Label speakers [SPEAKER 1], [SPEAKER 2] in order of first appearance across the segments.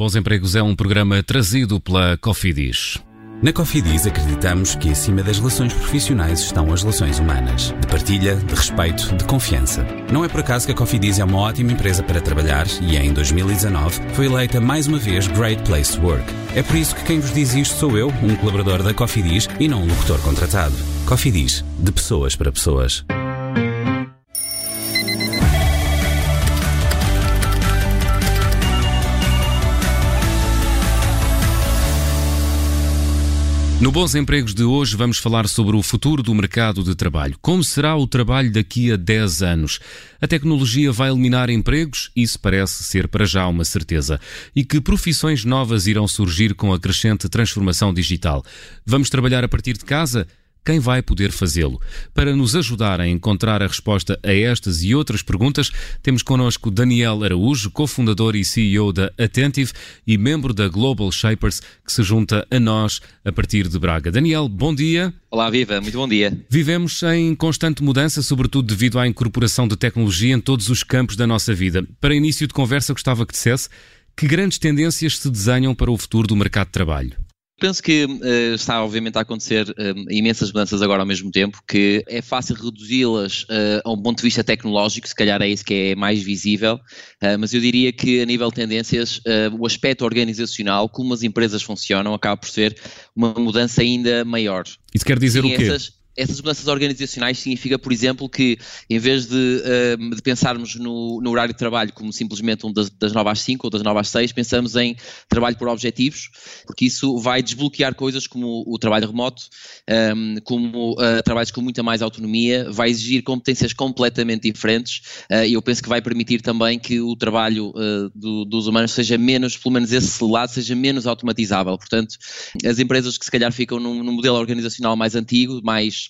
[SPEAKER 1] Bons Empregos é um programa trazido pela Cofidis.
[SPEAKER 2] Na Cofidis acreditamos que acima das relações profissionais estão as relações humanas, de partilha, de respeito, de confiança. Não é por acaso que a Cofidis é uma ótima empresa para trabalhar e em 2019 foi eleita mais uma vez Great Place to Work. É por isso que quem vos diz isto sou eu, um colaborador da Cofidis e não um locutor contratado. Cofidis, de pessoas para pessoas.
[SPEAKER 1] No Bons Empregos de hoje vamos falar sobre o futuro do mercado de trabalho. Como será o trabalho daqui a 10 anos? A tecnologia vai eliminar empregos? Isso parece ser para já uma certeza. E que profissões novas irão surgir com a crescente transformação digital? Vamos trabalhar a partir de casa? Quem vai poder fazê-lo? Para nos ajudar a encontrar a resposta a estas e outras perguntas, temos connosco Daniel Araújo, cofundador e CEO da Attentive e membro da Global Shapers, que se junta a nós a partir de Braga. Daniel, bom dia.
[SPEAKER 3] Olá, Viva, muito bom dia.
[SPEAKER 1] Vivemos em constante mudança, sobretudo devido à incorporação de tecnologia em todos os campos da nossa vida. Para início de conversa, gostava que dissesse que grandes tendências se desenham para o futuro do mercado de trabalho.
[SPEAKER 3] Penso que uh, está obviamente a acontecer uh, imensas mudanças agora ao mesmo tempo, que é fácil reduzi-las uh, a um ponto de vista tecnológico, se calhar é isso que é mais visível, mas eu diria que a nível de tendências, o aspecto organizacional, como as empresas funcionam, acaba por ser uma mudança ainda maior.
[SPEAKER 1] Isso quer dizer Sim, o quê? Essas,
[SPEAKER 3] essas mudanças organizacionais significa, por exemplo, que em vez de, uh, de pensarmos no, no, horário de trabalho como simplesmente um das, das 9 às 5 ou das 9 às 6, pensamos em trabalho por objetivos, porque isso vai desbloquear coisas como o trabalho remoto, ehm, como uh, trabalhos com muita mais autonomia, vai exigir competências completamente diferentes uh, e eu penso que vai permitir também que o trabalho do, dos humanos seja menos, pelo menos esse lado, seja menos automatizável. Portanto, as empresas que se calhar ficam num, num modelo organizacional mais antigo, mais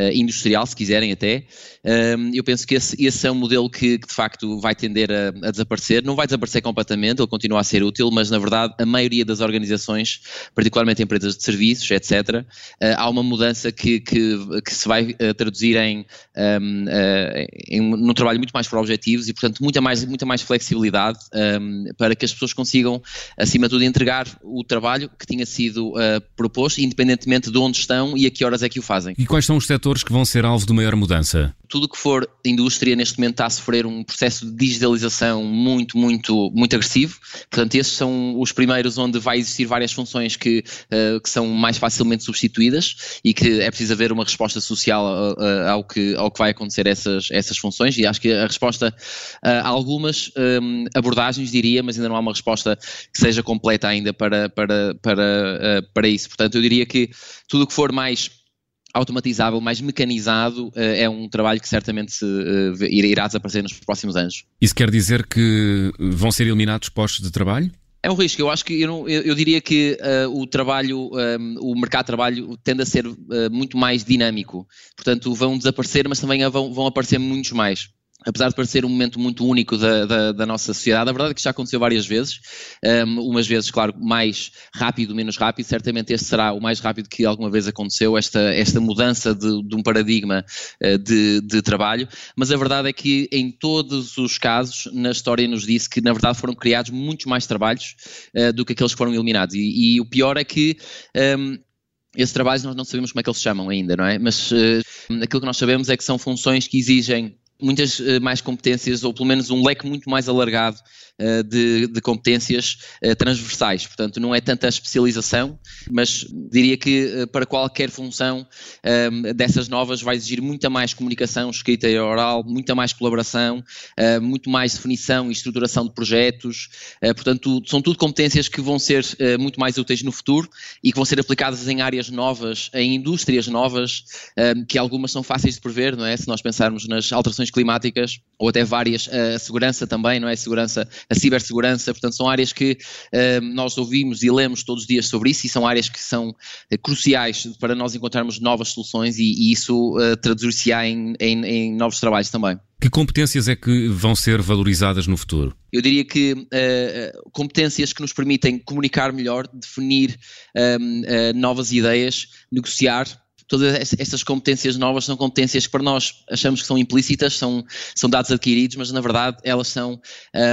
[SPEAKER 3] uh, industrial, se quiserem até. Um, eu penso que esse, esse, é um modelo que, que de facto vai tender a, a, desaparecer. Não vai desaparecer completamente, ele continua a ser útil, mas na verdade a maioria das organizações, particularmente empresas de serviços, etc., uh, há uma mudança que, que, que se vai uh, traduzir em, um, em trabalho muito mais por objetivos e, portanto, muita mais, muita mais flexibilidade um, para que as pessoas consigam, acima de tudo, entregar o trabalho que tinha sido proposto, independentemente de onde estão e a que horas é que o fazem.
[SPEAKER 1] E quais são os setores que vão ser alvo de maior mudança?
[SPEAKER 3] Tudo que for indústria neste momento está a sofrer um processo de digitalização muito, muito, muito agressivo. Portanto, esses são os primeiros onde vai existir várias funções que, uh, que são mais facilmente substituídas e que é preciso haver uma resposta social uh, ao, que, ao que vai acontecer essas, essas funções. E acho que a resposta uh, a algumas um, abordagens, diria, mas ainda não há uma resposta que seja completa ainda para, para, para, para isso. Portanto, eu diria que tudo que for mais automatizável, mais mecanizado, uh, é um trabalho que certamente se, uh, irá desaparecer nos próximos anos.
[SPEAKER 1] Isso quer dizer que vão ser eliminados postos de trabalho?
[SPEAKER 3] É um risco. Eu acho que eu, eu, eu diria que uh, o trabalho, um, o mercado de trabalho tende a ser muito mais dinâmico. Portanto, vão desaparecer, mas também vão, vão aparecer muitos mais apesar de parecer um momento muito único da, da, da, nossa sociedade, a verdade é que já aconteceu várias vezes, um, umas vezes, claro, mais rápido, menos rápido, certamente este será o mais rápido que alguma vez aconteceu, esta, esta mudança de, de um paradigma uh, de, de, trabalho, mas a verdade é que em todos os casos, na história nos disse que na verdade foram criados muitos mais trabalhos uh, do que aqueles que foram eliminados, e, e o pior é que um, esses trabalhos nós não sabemos como é que eles se chamam ainda, não é? Mas uh, aquilo que nós sabemos é que são funções que exigem muitas uh, mais competências, ou pelo menos um leque muito mais alargado uh, de, de, competências uh, transversais. Portanto, não é tanta especialização, mas diria que para qualquer função dessas novas vai exigir muita mais comunicação escrita e oral, muita mais colaboração, muito mais definição e estruturação de projetos. portanto, são tudo competências que vão ser muito mais úteis no futuro e que vão ser aplicadas em áreas novas, em indústrias novas, que algumas são fáceis de prever, não é? Se nós pensarmos nas alterações climáticas, ou até várias, a segurança também, não é? A segurança, a cibersegurança, portanto, são áreas que uh, nós ouvimos e lemos todos os dias sobre isso e são áreas que são uh, cruciais para nós encontrarmos novas soluções e, e isso uh, traduzir-se-á em, em, em novos trabalhos também.
[SPEAKER 1] Que competências é que vão ser valorizadas no futuro?
[SPEAKER 3] Eu diria que uh, competências que nos permitem comunicar melhor, definir uh, novas ideias, negociar todas estas competências novas são competências que para nós achamos que são implícitas, são, são dados adquiridos, mas na verdade elas são,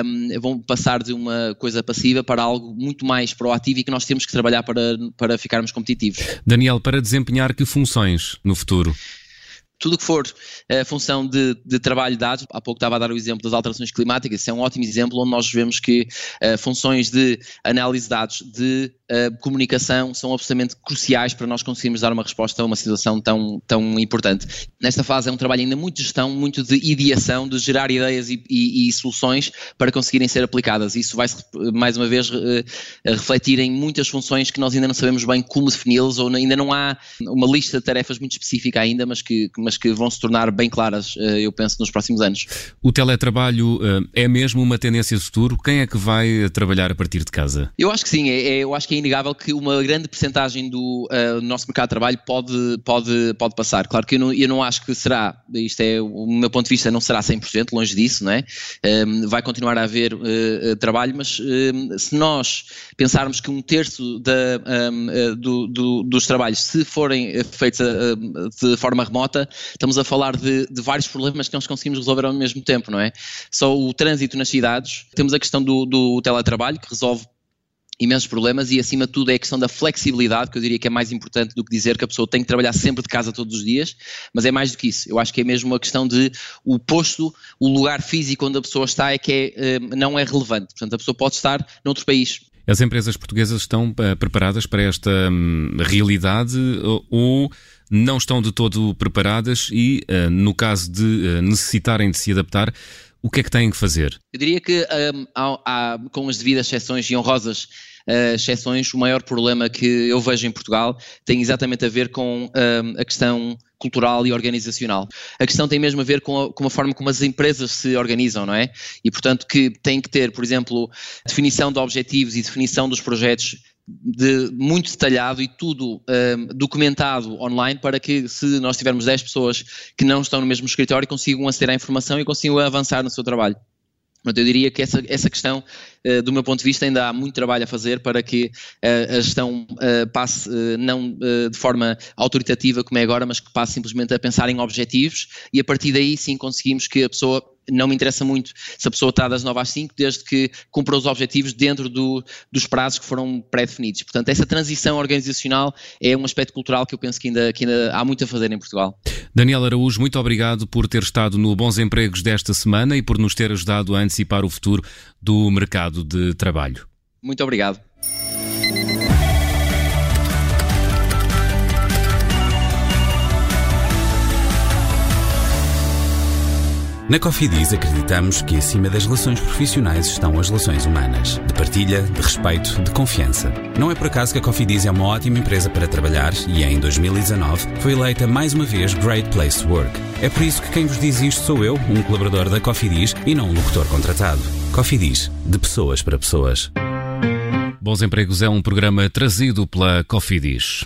[SPEAKER 3] um, vão passar de uma coisa passiva para algo muito mais proativo e que nós temos que trabalhar para, para ficarmos competitivos.
[SPEAKER 1] Daniel, para desempenhar que funções no futuro?
[SPEAKER 3] Tudo que for a eh, função de, de, trabalho de dados, há pouco estava a dar o exemplo das alterações climáticas, isso é um ótimo exemplo onde nós vemos que uh, funções de análise de dados, de uh, comunicação são absolutamente cruciais para nós conseguirmos dar uma resposta a uma situação tão, tão importante. Nesta fase é um trabalho ainda muito de gestão, muito de ideação, de gerar ideias e, e, e soluções para conseguirem ser aplicadas. Isso vai, mais uma vez, uh, refletir em muitas funções que nós ainda não sabemos bem como defini-las ou ainda não há uma lista de tarefas muito específica ainda, mas que mas que vão se tornar bem claras, eh, eu penso, nos próximos anos.
[SPEAKER 1] O teletrabalho eh, é mesmo uma tendência de futuro? Quem é que vai trabalhar a partir de casa?
[SPEAKER 3] Eu acho que sim, é, é eu acho que é inegável que uma grande percentagem do uh, nosso mercado de trabalho pode, pode, pode passar. Claro que eu não, eu não acho que será, isto é o meu ponto de vista, não será 100%, longe disso, não é? Um, ehm, vai continuar a haver uh, trabalho, mas uh, se nós pensarmos que um terço da, um, ehm, do, do, dos trabalhos, se forem feitos de forma remota, estamos a falar de, de, vários problemas que nós conseguimos resolver ao mesmo tempo, não é? Só o trânsito nas cidades, temos a questão do, do teletrabalho, que resolve imensos problemas e acima de tudo é a questão da flexibilidade, que eu diria que é mais importante do que dizer que a pessoa tem que trabalhar sempre de casa todos os dias, mas é mais do que isso. Eu acho que é mesmo uma questão de o posto, o lugar físico onde a pessoa está é que é, eh, não é relevante. Portanto, a pessoa pode estar noutro país.
[SPEAKER 1] As empresas portuguesas estão eh, preparadas para esta hum, realidade ou não estão de todo preparadas e, uh, no caso de uh, necessitarem de se adaptar, o que é que têm que fazer?
[SPEAKER 3] Eu diria que um, há, há, com as devidas exceções e honrosas uh, exceções, o maior problema que eu vejo em Portugal tem exatamente a ver com um, a questão cultural e organizacional. A questão tem mesmo a ver com a, com a, forma como as empresas se organizam, não é? E, portanto, que tem que ter, por exemplo, definição de objetivos e definição dos projetos de, muito detalhado e tudo um, documentado online para que se nós tivermos 10 pessoas que não estão no mesmo escritório consigam aceder à informação e consigam avançar no seu trabalho. Eu diria que essa, essa questão, uh, do meu ponto de vista, ainda há muito trabalho a fazer para que uh, a gestão uh, passe não de forma autoritativa como é agora, mas que passe simplesmente a pensar em objetivos e a partir daí sim conseguimos que a pessoa não me interessa muito se a pessoa está das 9 às 5, desde que cumpra os objetivos dentro do, dos prazos que foram pré-definidos. Portanto, essa transição organizacional é um aspecto cultural que eu penso que ainda, que ainda há muito a fazer em Portugal.
[SPEAKER 1] Daniel Araújo, muito obrigado por ter estado no Bons Empregos desta semana e por nos ter ajudado a antecipar o futuro do mercado de trabalho.
[SPEAKER 3] Muito obrigado.
[SPEAKER 2] Na Cofidis acreditamos que acima das relações profissionais estão as relações humanas, de partilha, de respeito, de confiança. Não é por acaso que a Cofidis é uma ótima empresa para trabalhar e em 2019 foi eleita mais uma vez Great Place to Work. É por isso que quem vos diz isto sou eu, um colaborador da Cofidis e não um locutor contratado. Cofidis, de pessoas para pessoas.
[SPEAKER 1] Bons Empregos é um programa trazido pela Cofidis.